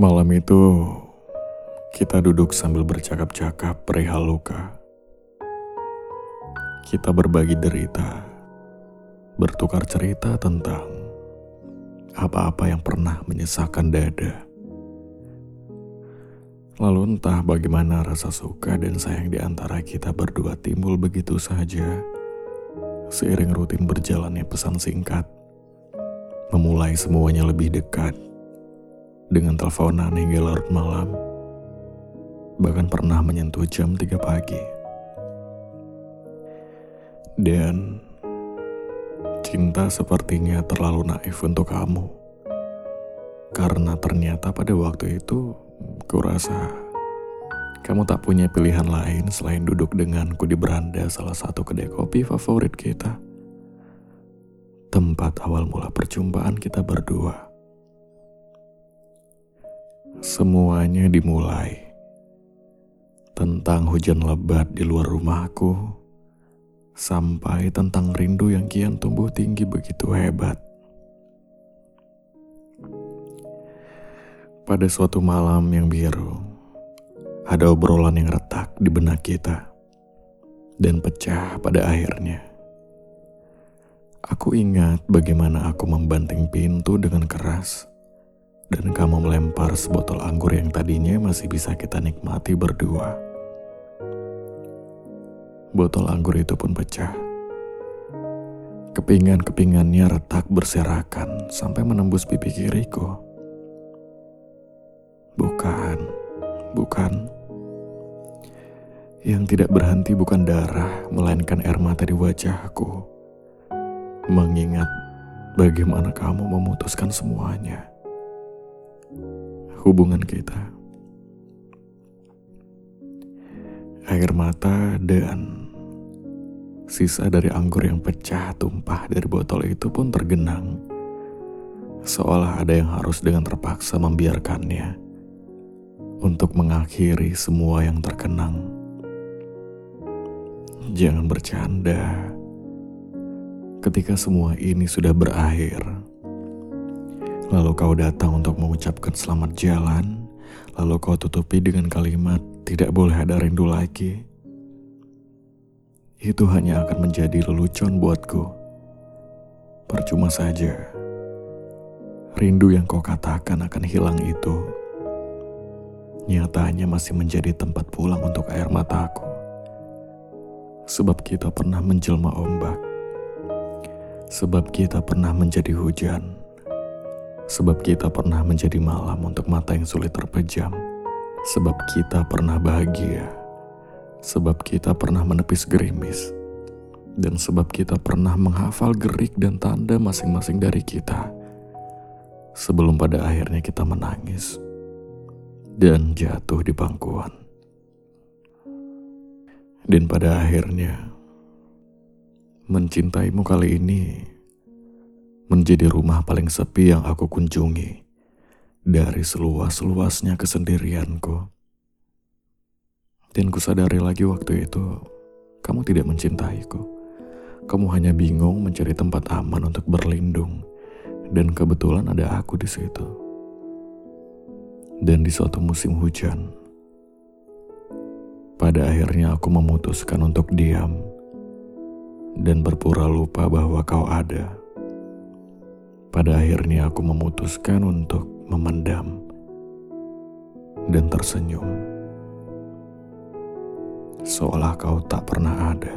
Malam itu, kita duduk sambil bercakap-cakap perihal luka. Kita berbagi derita, bertukar cerita tentang apa-apa yang pernah menyesakan dada. Lalu entah bagaimana rasa suka dan sayang di antara kita berdua timbul begitu saja. Seiring rutin berjalannya pesan singkat, memulai semuanya lebih dekat dengan teleponan hingga larut malam, bahkan pernah menyentuh jam 3 pagi. Dan cinta sepertinya terlalu naif untuk kamu. Karena ternyata pada waktu itu, kurasa kamu tak punya pilihan lain selain duduk denganku di beranda salah satu kedai kopi favorit kita. Tempat awal mula perjumpaan kita berdua. Semuanya dimulai tentang hujan lebat di luar rumahku, sampai tentang rindu yang kian tumbuh tinggi begitu hebat. Pada suatu malam yang biru, ada obrolan yang retak di benak kita dan pecah pada akhirnya. Aku ingat bagaimana aku membanting pintu dengan keras dan kamu melempar sebotol anggur yang tadinya masih bisa kita nikmati berdua. Botol anggur itu pun pecah. Kepingan-kepingannya retak berserakan sampai menembus pipi kiriku. Bukan, bukan. Yang tidak berhenti bukan darah, melainkan air mata di wajahku. Mengingat bagaimana kamu memutuskan semuanya hubungan kita. Air mata dan sisa dari anggur yang pecah tumpah dari botol itu pun tergenang. Seolah ada yang harus dengan terpaksa membiarkannya untuk mengakhiri semua yang terkenang. Jangan bercanda. Ketika semua ini sudah berakhir, Lalu kau datang untuk mengucapkan selamat jalan, lalu kau tutupi dengan kalimat tidak boleh ada rindu lagi. Itu hanya akan menjadi lelucon buatku. Percuma saja. Rindu yang kau katakan akan hilang itu nyatanya masih menjadi tempat pulang untuk air mataku. Sebab kita pernah menjelma ombak. Sebab kita pernah menjadi hujan Sebab kita pernah menjadi malam untuk mata yang sulit terpejam. Sebab kita pernah bahagia. Sebab kita pernah menepis gerimis. Dan sebab kita pernah menghafal gerik dan tanda masing-masing dari kita. Sebelum pada akhirnya kita menangis. Dan jatuh di pangkuan. Dan pada akhirnya, mencintaimu kali ini menjadi rumah paling sepi yang aku kunjungi dari seluas-luasnya kesendirianku. Dan kusadari lagi waktu itu, kamu tidak mencintaiku. Kamu hanya bingung mencari tempat aman untuk berlindung, dan kebetulan ada aku di situ. Dan di suatu musim hujan, pada akhirnya aku memutuskan untuk diam dan berpura lupa bahwa kau ada. Pada akhirnya aku memutuskan untuk memendam dan tersenyum. Seolah kau tak pernah ada.